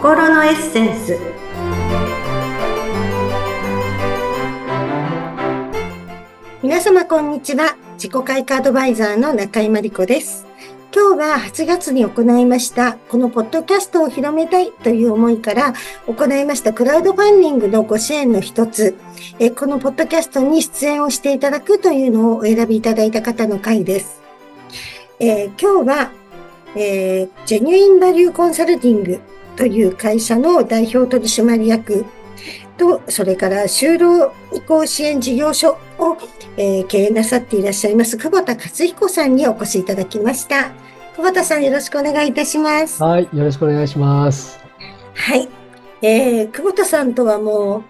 心のエッセンス。皆様こんにちは。自己開花アドバイザーの中井真理子です。今日は8月に行いましたこのポッドキャストを広めたいという思いから行いましたクラウドファンディングのご支援の一つ。えこのポッドキャストに出演をしていただくというのをお選びいただいた方の回です。えー、今日は、えー、ジェニュインバリューコンサルティングという会社の代表取締役と、それから就労移行支援事業所を、えー、経営なさっていらっしゃいます、久保田克彦さんにお越しいただきました。久保田さんよろしくお願いいたします。はい、よろしくお願いします。はい。えー、久保田さんとはもう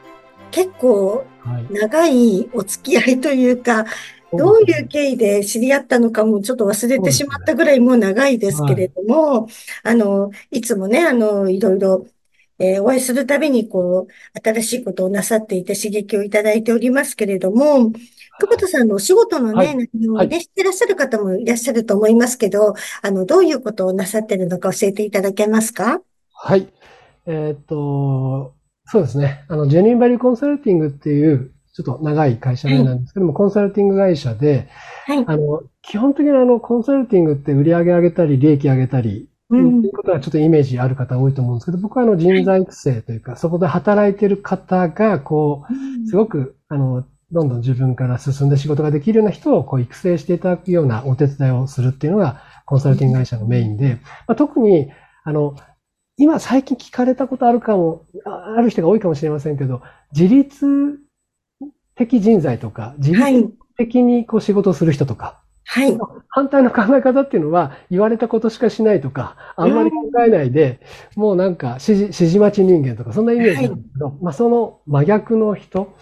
結構長いお付き合いというか、はいどういう経緯で知り合ったのかもちょっと忘れてしまったぐらいもう長いですけれども、あの、いつもね、あの、いろいろ、えー、お会いするたびに、こう、新しいことをなさっていて刺激をいただいておりますけれども、久保田さんのお仕事のね、はい、内容をね、知ってらっしゃる方もいらっしゃると思いますけど、あの、どういうことをなさってるのか教えていただけますか？はい。えー、っと、そうですね。あの、ジェニーバリューコンサルティングっていう、ちょっと長い会社名なんですけども、はい、コンサルティング会社で、はい、あの、基本的にあの、コンサルティングって売り上げ上げたり、利益上げたり、うん、いうことはちょっとイメージある方多いと思うんですけど、僕はあの人材育成というか、そこで働いてる方が、こう、すごく、あの、どんどん自分から進んで仕事ができるような人をこう育成していただくようなお手伝いをするっていうのが、コンサルティング会社のメインで、まあ、特に、あの、今最近聞かれたことあるかも、ある人が多いかもしれませんけど、自立的人材とか、自律的にこう仕事をする人とか、はい。反対の考え方っていうのは、言われたことしかしないとか、あんまり考えないで、もうなんか指示、指示待ち人間とか、そんなイメージなんですけど、はい、まあその真逆の人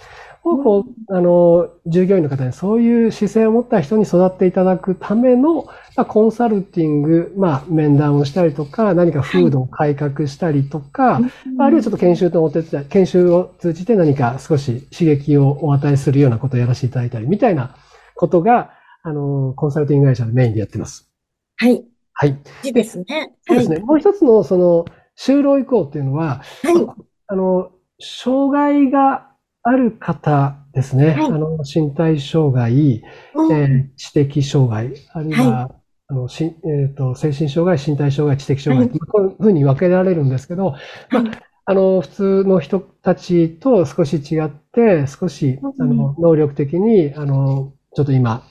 を、こう、あの、従業員の方にそういう姿勢を持った人に育っていただくための、まあ、コンサルティング、まあ、面談をしたりとか、何か風土を改革したりとか、はい、あるいはちょっと研修とお手伝い、研修を通じて何か少し刺激をお与えするようなことをやらせていただいたり、みたいなことが、あの、コンサルティング会社でメインでやってます。はい。はい。いいですね。そうですね。はい、もう一つの、その、就労移行っていうのは、はい。あの、障害がある方ですね。はい、あの、身体障害、うん、えー、知的障害、あるいは、はい、あの、しえっ、ー、と、精神障害、身体障害、知的障害、はい、こういうふうに分けられるんですけど、まあ、あの、普通の人たちと少し違って、少し、あの、能力的に、あの、ちょっと今、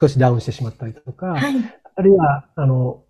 少しダウンしてしまったりとか、あるいは、あの、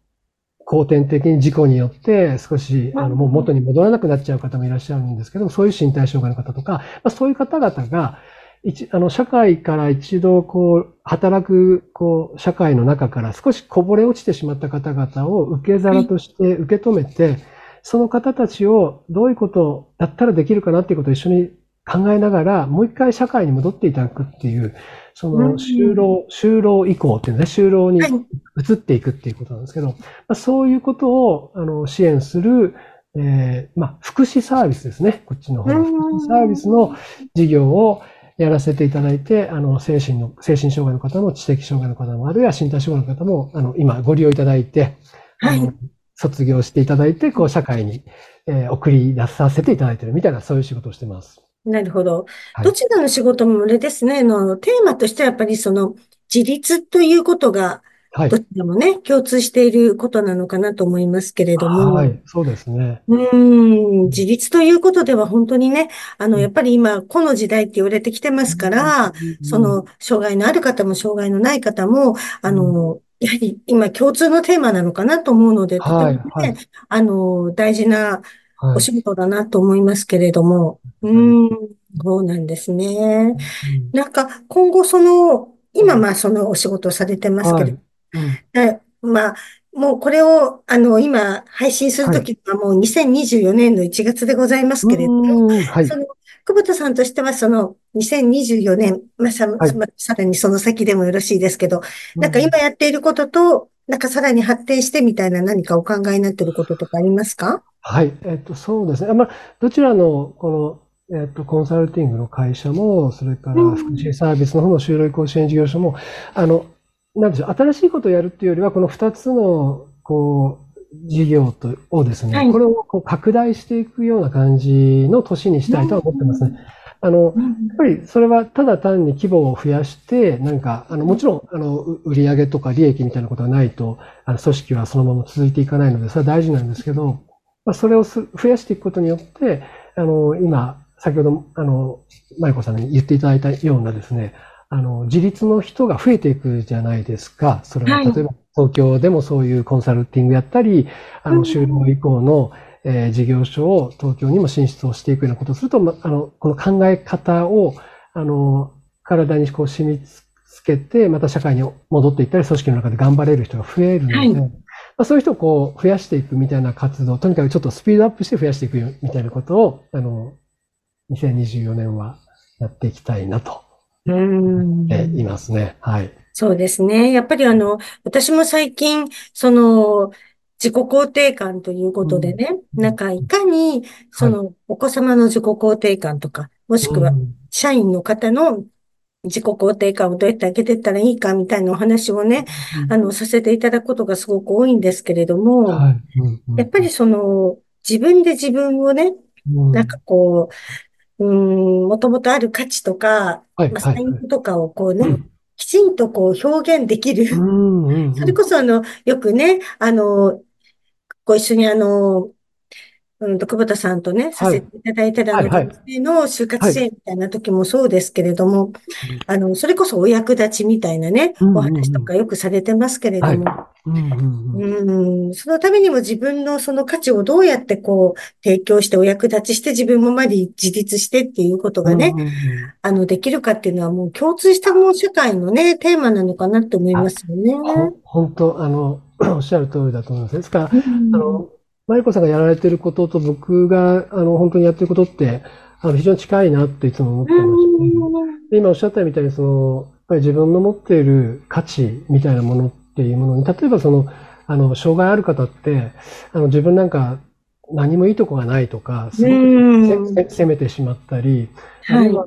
後天的に事故によって少し、あ。の、もう元に戻らなくなっちゃう方もいらっしゃるんですけども、そういう身体障害の方とか、まあ、そういう方々が、一、あの、社会から一度、こう、働く、こう、社会の中から少しこぼれ落ちてしまった方々を受け皿として受け止めて、その方たちをどういうことだったらできるかなっていうことを一緒に考えながら、もう一回社会に戻っていただくっていう、その就労、就労移行っていうね、就労に移っていくっていうことなんですけど、まあ、そういうことをあの支援する、えー、まあ、福祉サービスですね。こっちの方の福祉サービスの事業をやらせていただいて、あの、精神の、精神障害の方も知的障害の方も、あるいは身体障害の方も、あの、今ご利用いただいて、はい、卒業していただいて、こう、社会に、えー、送り出させていただいているみたいな、そういう仕事をしてます。なるほど。どちらの仕事もあれですね、の、テーマとしてはやっぱりその、自立ということが、どちらもね、共通していることなのかなと思いますけれども。はい、そうですね。うん、自立ということでは本当にね、あの、やっぱり今、この時代って言われてきてますから、その、障害のある方も障害のない方も、あの、やはり今共通のテーマなのかなと思うので、とてもね、あの、大事なお仕事だなと思いますけれども。うん、そうなんですね。なんか、今後その、今まあそのお仕事をされてますけど、まあ、もうこれを、あの、今配信するときはもう2024年の1月でございますけれども、はい、その、久保田さんとしてはその2024年、まあさ、はい、さらにその先でもよろしいですけど、なんか今やっていることと、なんかさらに発展してみたいな何かお考えになっていることとかありますか？はい。えっと、そうですね。まあ、どちらの、この、えっと、コンサルティングの会社も、それから福祉サービスの方の就労移行支援事業所も、あの、なんでしょう、新しいことをやるっていうよりは、この二つの、こう、事業とをですね、はいこれをこう拡大していくような感じの年にしたいとは思ってますね。あの、うん。やっぱりそれはただ単に規模を増やして、なんか、あの、もちろん、あの、う売上とか利益みたいなことがないと、あの、組織はそのまま続いていかないので、それは大事なんですけど、まあ、それをす増やしていくことによって、あの、今、先ほど、あの、マリコさんに言っていただいたようなですね、あの、自立の人が増えていくじゃないですか。それは、はい。例えば、東京でもそういうコンサルティングやったり、あの、うん。就労以降の、えー事業所を東京にも進出をしていくようなことをすると、まあの、この考え方を、あの、体にこう染みつけて、また社会に戻っていったり、組織の中で頑張れる人が増えるので、はいまあ、そういう人をこう増やしていくみたいな活動、とにかくちょっとスピードアップして増やしていくよみたいなことを、あの、2024年はやっていきたいなと、うんえーいますね。はい。そうですね。やっぱりあの、私も最近、その、自己肯定感ということでね、うん。なんかいかに、その、お子様の自己肯定感とか、もしくはう、ん。社員の方の自己肯定感をどうやって上げていったらいいかみたいなお話をね、あの、させていただくことがすごく多いんですけれども、はい。うんうんやっぱりその、自分で自分をね、うん。なんかこう、うーん、もともとある価値とか、まあ、はいはい。才能とかをこうね、きちんとこう表現できる。うんうんうん。それこそあの、よくね、あの、ご一緒にあの、うんと、久保田さんとね、させていただいたら、あの、はい。はい女性の就活支援みたいな時もそうですけれども、あの、それこそお役立ちみたいなね、うんうんうん。お話とかよくされてますけれども、うんうんうんうん、そのためにも自分のその価値をどうやってこう、提供してお役立ちして自分もまで自立してっていうことがね、うんうんうん。あの、できるかっていうのはもう共通したもう社会のね、テーマなのかなって思いますよね。ほ本当、あの、おっしゃる通りだと思います。ですから、うん。あの、マリコさんがやられてることと僕が、あの、本当にやってることって、あの、非常に近いなっていつも思ってまして、で今おっしゃったみたいに、その、やっぱり自分の持っている価値みたいなものっていうものに、例えばその、あの、障害ある方って、あの、自分なんか何もいいとこがないとか、すごうん。く責めてしまったり、あはい。るいは、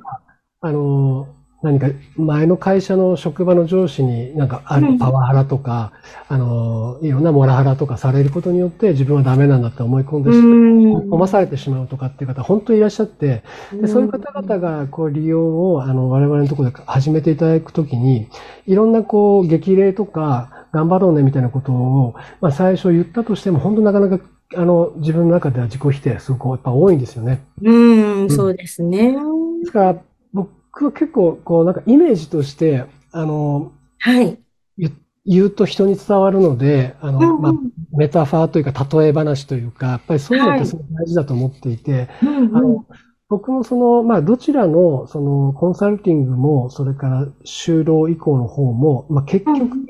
あの、何か前の会社の職場の上司になんかあうんるパワハラとか、あの、いろんなモラハラとかされることによって自分はダメなんだって思い込んでしまううん思わされてしまうとかっていう方、本当にいらっしゃって、でそういう方々がこう利用をあの我々のところで始めていただくときに、いろんなこう激励とか頑張ろうねみたいなことを、まあ、最初言ったとしても、本当なかなかあの自分の中では自己否定すごくやっぱ多いんですよね。うん、そうですね。ですから僕は結構こうなんかイメージとして、あの、はい。言言うと人に伝わるので、あの、まあ、うん。メタファーというか例え話というか、やっぱりそういうのってすごく大事だと思っていて、うんあの、僕もその、まあ、どちらの、その、コンサルティングも、それから、就労以降の方も、まあ、結局うん、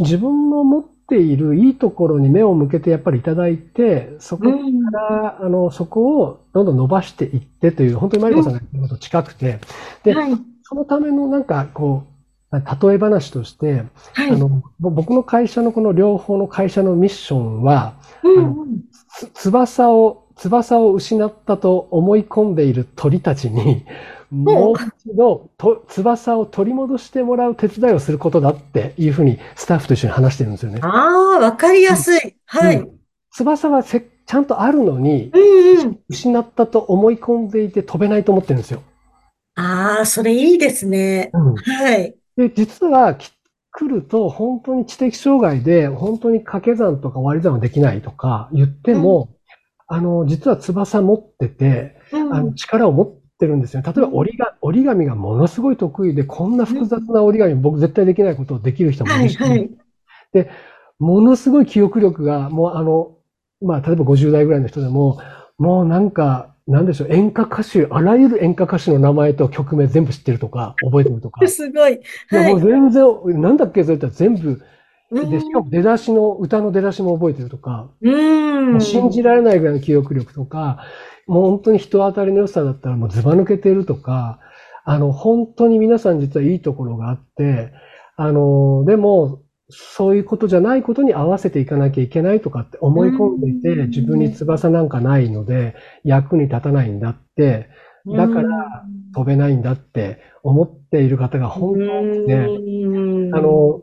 自分の持っているいいところに目を向けてやっぱりいただいて、そこかうんら、あの、そこをどんどん伸ばしていってという、本当にマリコさんが言ってることと近くて、ではい。そのためのなんか、こう、例え話として、はい。あの、ぼ僕の会社のこの両方の会社のミッションは、うんうんつ翼を、翼を失ったと思い込んでいる鳥たちに、もう一度と翼を取り戻してもらう手伝いをすることだっていうふうにスタッフと一緒に話してるんですよね。ああ、わかりやすい。はい。うん翼はせちゃんとあるのに、うんうん。失ったと思い込んでいて飛べないと思ってるんですよ。ああ、それいいですね。うんはい。で、実はき来ると本当に知的障害で本当に掛け算とか割り算はできないとか言っても、あの、実は翼持ってて、うんあの力を持ってるんですよね。例えば折りが折り紙がものすごい得意で、こんな複雑な折り紙僕絶対できないことをできる人もいはい、るし、はい。ものすごい記憶力が、もうあの、まあ、例えば50代ぐらいの人でも、もうなんか、なんでしょう、演歌歌手、あらゆる演歌歌手の名前と曲名全部知ってるとか、覚えてるとか。い すごい。や、はいもう。全然、なんだっけ、それって全部、うんで、しかも出だしの、歌の出だしも覚えてるとか、信じられないぐらいの記憶力とか、もう本当に人当たりの良さだったらもうズバ抜けてるとか、あの、本当に皆さん実はいいところがあって、あの、でも、そういうことじゃないことに合わせていかなきゃいけないとかって思い込んでいて、うん。自分に翼なんかないので、役に立たないんだって、だから飛べないんだって思っている方が本当に多くて、うん。あの、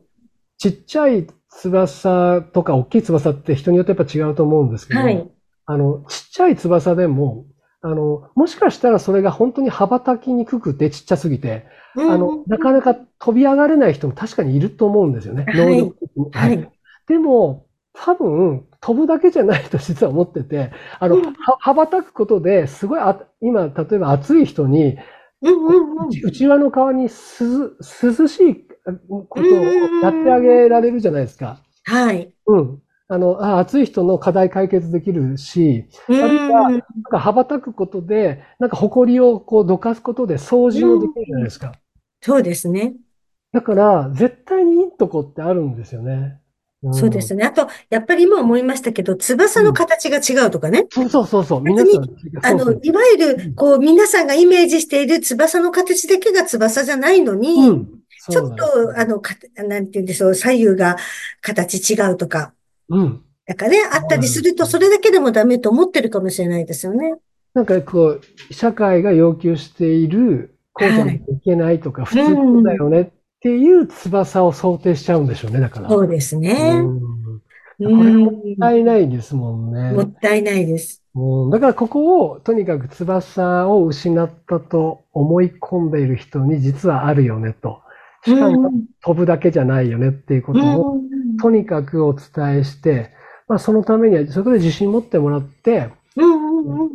ちっちゃい翼とか大きい翼って人によってやっぱ違うと思うんですけど、はい、あの、ちっちゃい翼でも、あの、もしかしたらそれが本当に羽ばたきにくくてちっちゃすぎて、あの、なかなか飛び上がれない人も確かにいると思うんですよね。能力的に。はい。でも、多分、飛ぶだけじゃないと実は思ってて、あの、羽ばたくことですごいあ、今、例えば暑い人に、内輪の側に涼しいことをやってあげられるじゃないですか。はい。うん。あの、あ暑い人の課題解決できるし、あるいは、なんか羽ばたくことで、なんか埃をこうどかすことで掃除もできるじゃないですか。そうですね。だから、絶対にいいとこってあるんですよね。そうですね。あと、やっぱり今思いましたけど、翼の形が違うとかね。そうそうそうそう。皆さん。あの、いわゆる、こう、皆さんがイメージしている翼の形だけが翼じゃないのに、うん、ちょっと、あの、か、なんて言うんでしょう、左右が形違うとか。うん。だからね、あったりすると、それだけでもダメと思ってるかもしれないですよね。なんかこう、社会が要求している、こうじゃいけないとか、普通だよねっていう翼を想定しちゃうんでしょうね、だから。そうですね。これもったいないですもんね。もったいないです。うん、だからここをとにかく翼を失ったと思い込んでいる人に実はあるよねと。しかも飛ぶだけじゃないよねっていうことをとにかくお伝えして、まあ、そのためには、そこで自信持ってもらって、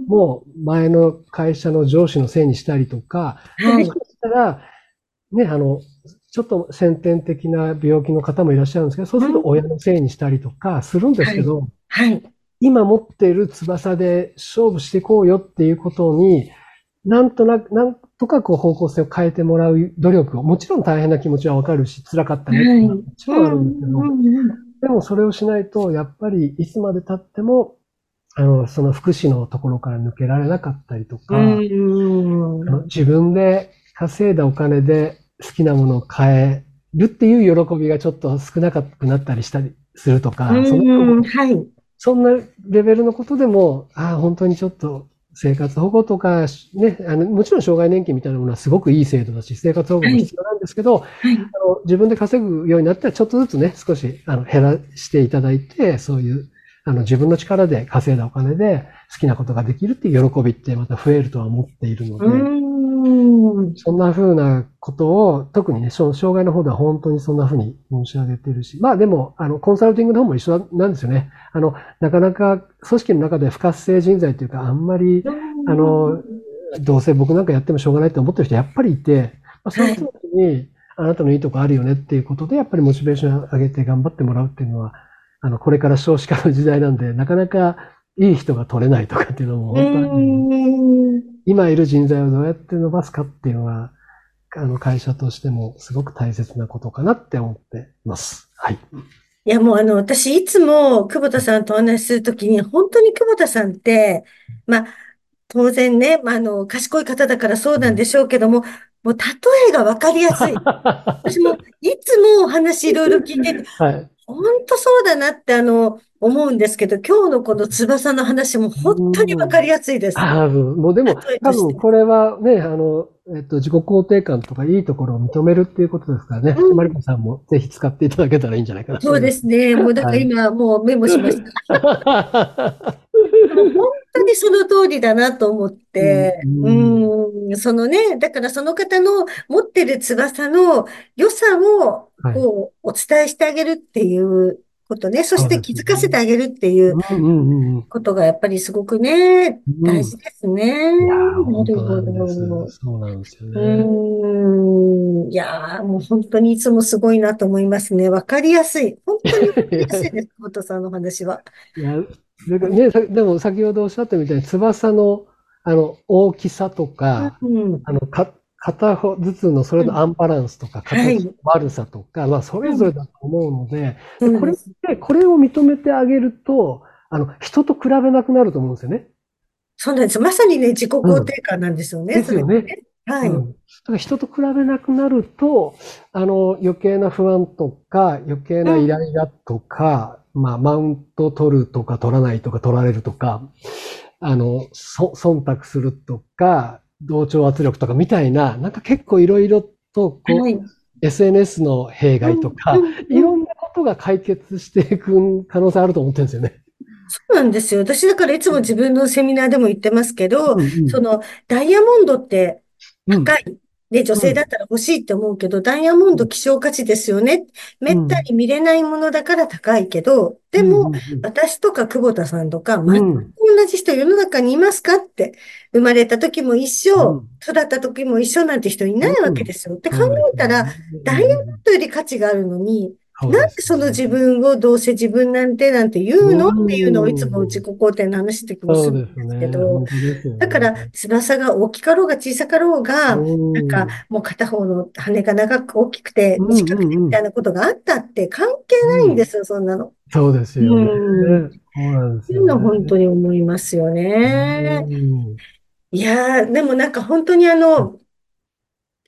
もう前の会社の上司のせいにしたりとか、もしかしたら、ね、あの、ちょっと先天的な病気の方もいらっしゃるんですけど、そうすると親のせいにしたりとかするんですけど、はい。今持っている翼で勝負していこうよっていうことに、なんとなく、なんとかこう方向性を変えてもらう努力を、もちろん大変な気持ちはわかるし、辛かったねっていうのはもちろんあるんですけど、でもそれをしないと、やっぱりいつまで経っても、あの、その福祉のところから抜けられなかったりとか、自分で稼いだお金で好きなものを買えるっていう喜びがちょっと少なくなったりしたりするとか、そのはい、そんなレベルのことでも、ああ、本当にちょっと生活保護とか、ね、あの、もちろん障害年金みたいなものはすごくいい制度だし、生活保護も必要なんですけど、はい。はい、あの自分で稼ぐようになったら、ちょっとずつね、少しあの減らしていただいて、そういう、あの、自分の力で稼いだお金で好きなことができるっていう喜びってまた増えるとは思っているので、そんな風なことを、特にね、障害の方では本当にそんな風に申し上げてるし、まあでも、あの、コンサルティングの方も一緒なんですよね。あの、なかなか組織の中で不活性人材というか、あんまり、あの、どうせ僕なんかやってもしょうがないと思ってる人やっぱりいて、まあ、そういう人たちに、あなたのいいとこあるよねっていうことで、やっぱりモチベーション上げて頑張ってもらうっていうのは、あの、これから少子化の時代なんで、なかなかいい人が取れないとかっていうのも本当に、今いる人材をどうやって伸ばすかっていうのは、あの会社としてもすごく大切なことかなって思っています。はい。いやもうあの、私いつも久保田さんとお話しするときに、本当に久保田さんって、まあ、当然ね、まあ、あの、賢い方だからそうなんでしょうけども、もう例えがわかりやすい。私もいつもお話いろいろ聞いて、はい、本当そうだなってあの、思うんですけど、今日のこの翼の話も本当にわかりやすいです。ああ、もうでも、多分これはね、あの、えっと、自己肯定感とかいいところを認めるっていうことですからね。うん、マリコさんもぜひ使っていただけたらいいんじゃないかな。そうですね。もうだから今、もうメモしました。本当にその通りだなと思って、うん、ん、そのね、だからその方の持ってる翼の良さを、こう、お伝えしてあげるっていうことね。そして気づかせてあげるっていうことがやっぱりすごくね、大事ですね。なるほど。そうなんですよね。うん。いやもう本当にいつもすごいなと思いますね。わかりやすい。本当にわかりやすいです、本さんの話は。いや、ね、でも先ほどおっしゃったみたいに翼のあの大きさとか、うん、あのか片方ずつのそれのアンバランスとか、形の悪さとか、まあ、それぞれだと思うので、これで、これを認めてあげると、あの、人と比べなくなると思うんですよね。そうなんです。まさにね、自己肯定感なんですよね。ですよね。はい。だから人と比べなくなると、あの、余計な不安とか、余計なイライラとか、まあ、マウント取るとか取らないとか取られるとか、あの、そ、忖度するとか、同調圧力とかみたいな、なんか結構いろいろと、こう、はい、SNS の弊害とか、いろんなこ後が解決していく可能性あると思ってるんですよね。そうなんですよ。私だからいつも自分のセミナーでも言ってますけど、うんうん。そのダイヤモンドってうんで、女性だったら欲しいって思うけど、ダイヤモンド希少価値ですよね。めったに見れないものだから高いけど、でも、うんうん私とか久保田さんとか、うん。全く同じ人世の中にいますかって、生まれた時も一緒、うん。育った時も一緒なんて人いないわけですよ。って考えたら、うん。ダイヤモンドより価値があるのに、なんでその自分をどうせ自分なんてなんて言うのうんっていうのをいつも自己肯定の話の時もすそうるんです。けどだから翼が大きかろうが小さかろうが、うんなんかもう片方の羽が長く大きくてうん短くてみたいなことがあったって関係ないんですよ、そんなの。そうですよね。うんそうなんいう。の本当に思いますよね。うんいやー、でもなんか本当にあの、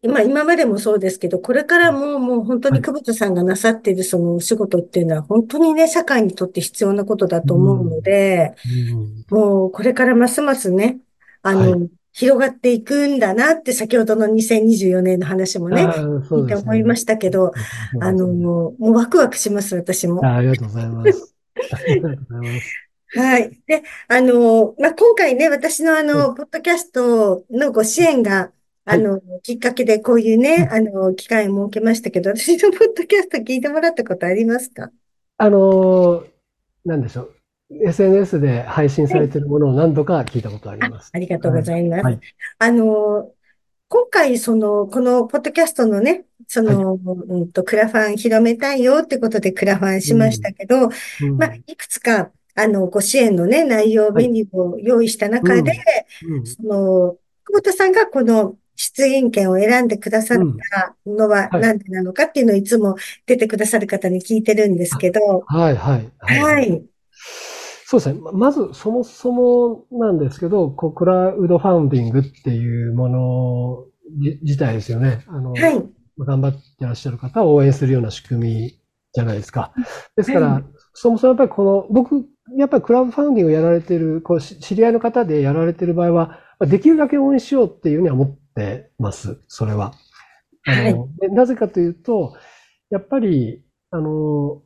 今、今までもそうですけど、これからももう本当に久保田さんがなさっているそのお仕事っていうのは本当にね、社会にとって必要なことだと思うので、うんもうこれからますますね、あの、広がっていくんだなって先ほどの2024年の話もね、あーそうですね聞いて思いましたけど、あの、もうワクワクします、私も。あありがとうございます。ありがとうございます。はい。で、あの、まあ、今回ね、私のあの、ポッドキャストのご支援が、あの、きっかけでこういうね、あの、機会を設けましたけど、私のポッドキャスト聞いてもらったことありますか？あのー、なんでしょう。SNS で配信されているものを何度か聞いたことありあます。ありがとうございます。はい。あの、今回、その、このポッドキャストのね、その、うんと、クラファン広めたいよってことでクラファンしましたけど、うん。まあ、いくつか、あの、ご支援のね、内容、はいメニューを用意した中で、うん。その、久保田さんがこの出演権を選んでくださったのははい何でなのかっていうのをいつも出てくださる方に聞いてるんですけど、はい、はい。はい。そうですね。ままず、そもそもなんですけど、こうクラウドファウンディングっていうものじ自体ですよね。あの、はい。まあ頑張ってらっしゃる方を応援するような仕組みじゃないですか。ですから、はいそもそもやっぱりこの、僕、やっぱりクラウドファウンディングをやられてる、こうし知り合いの方でやられてる場合は、まあできるだけ応援しようっていうふうには思ってます、それは。あのはいでなぜかというと、やっぱり、あの、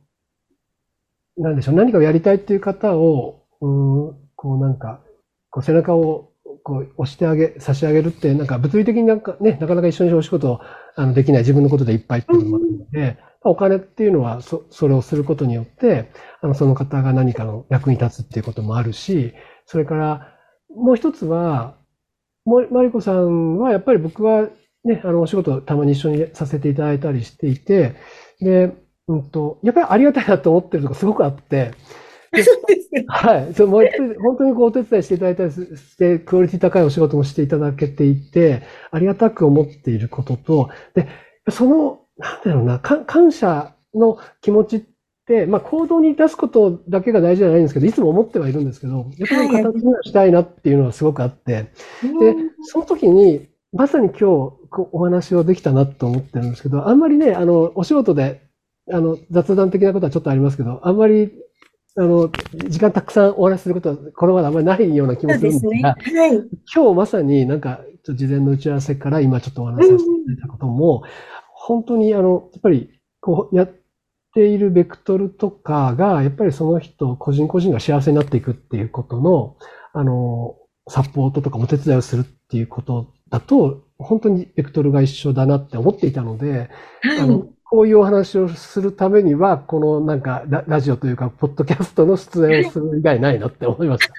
なんでしょう、何かをやりたいっていう方を、うん、こうなんか、こう背中をこう押してあげ、差し上げるって、なんか物理的になんかね、なかなか一緒にお仕事あのできない自分のことでいっぱいっていうのもあるので、お金っていうのはそ、それをすることによって、あの、その方が何かの役に立つっていうこともあるし、それから、もう一つは、マリコさんはやっぱり僕はね、あの、お仕事たまに一緒にさせていただいたりしていて、で、うんと、やっぱりありがたいなと思ってるとこすごくあって。はい。そう、もう一つ本当にこうお手伝いしていただいたりして、クオリティ高いお仕事もしていただけていて、ありがたく思っていることと、で、その、なんだろうな、か感謝の気持ちって、まあ行動に出すことだけが大事じゃないんですけど、いつも思ってはいるんですけど、やっぱり形にはしたいなっていうのはすごくあって、で、その時に、まさに今日お話をできたなと思ってるんですけど、あんまりね、あの、お仕事で、あの、雑談的なことはちょっとありますけど、あんまり、あの、時間たくさんお話しすることは、これまであんまりないような気もすね。するんですが、はい。今日まさになんか、ちょっと事前の打ち合わせから今ちょっとお話しさせていただいたことも、本当にあの、やっぱり、こう、やっているベクトルとかが、やっぱりその人、個人個人が幸せになっていくっていうことの、あの、サポートとかお手伝いをするっていうことだと、本当にベクトルが一緒だなって思っていたので、あのはこういうお話をするためには、このなんかララジオというか、ポッドキャストの出演をする以外ないなって思いました。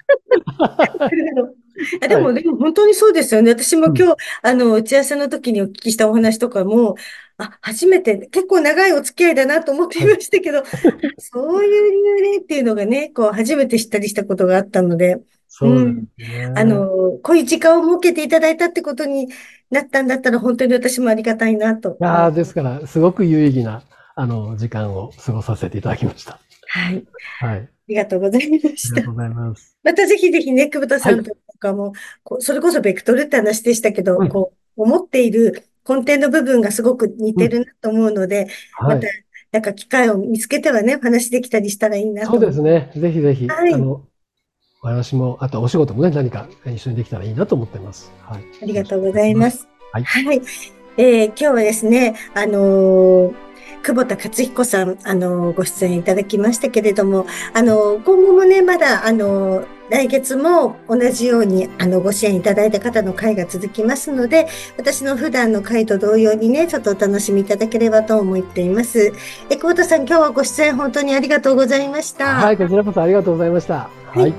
でも、でも本当にそうですよね。私も今日、あの、打ち合わせの時にお聞きしたお話とかも、あ、初めて、結構長いお付き合いだなと思っていましたけど、そういう理由でっていうのがね、こう、初めて知ったりしたことがあったので、そうなんですね。あの、こういう時間を設けていただいたってことになったんだったら、本当に私もありがたいなと。いやーですから、すごく有意義な、あの、時間を過ごさせていただきました。はい。はい。あありがとうございましたりがと。うございます。またぜひぜひね、久保田さんとかも、こうそれこそベクトルって話でしたけど、うんこう、思っている根底の部分がすごく似てるなと思うので、はいまた。なんか機会を見つけてはね、お話できたりしたらいいなとそう思ですね。ぜひぜひ、はいあの、お話も、あとお仕事もね、何か一緒にできたらいいなと思ってます。はい。ありがとうございます。はいはい。えー今日はですね、あのー久保田克彦さん、あの、ご出演いただきましたけれども、あの、今後もね、まだ、あの、来月も同じように、あの、ご支援いただいた方の会が続きますので、私の普段の会と同様にね、ちょっとお楽しみいただければと思っています。え、久保田さん、今日はご出演本当にありがとうございました。はい、こちらこそありがとうございました。はい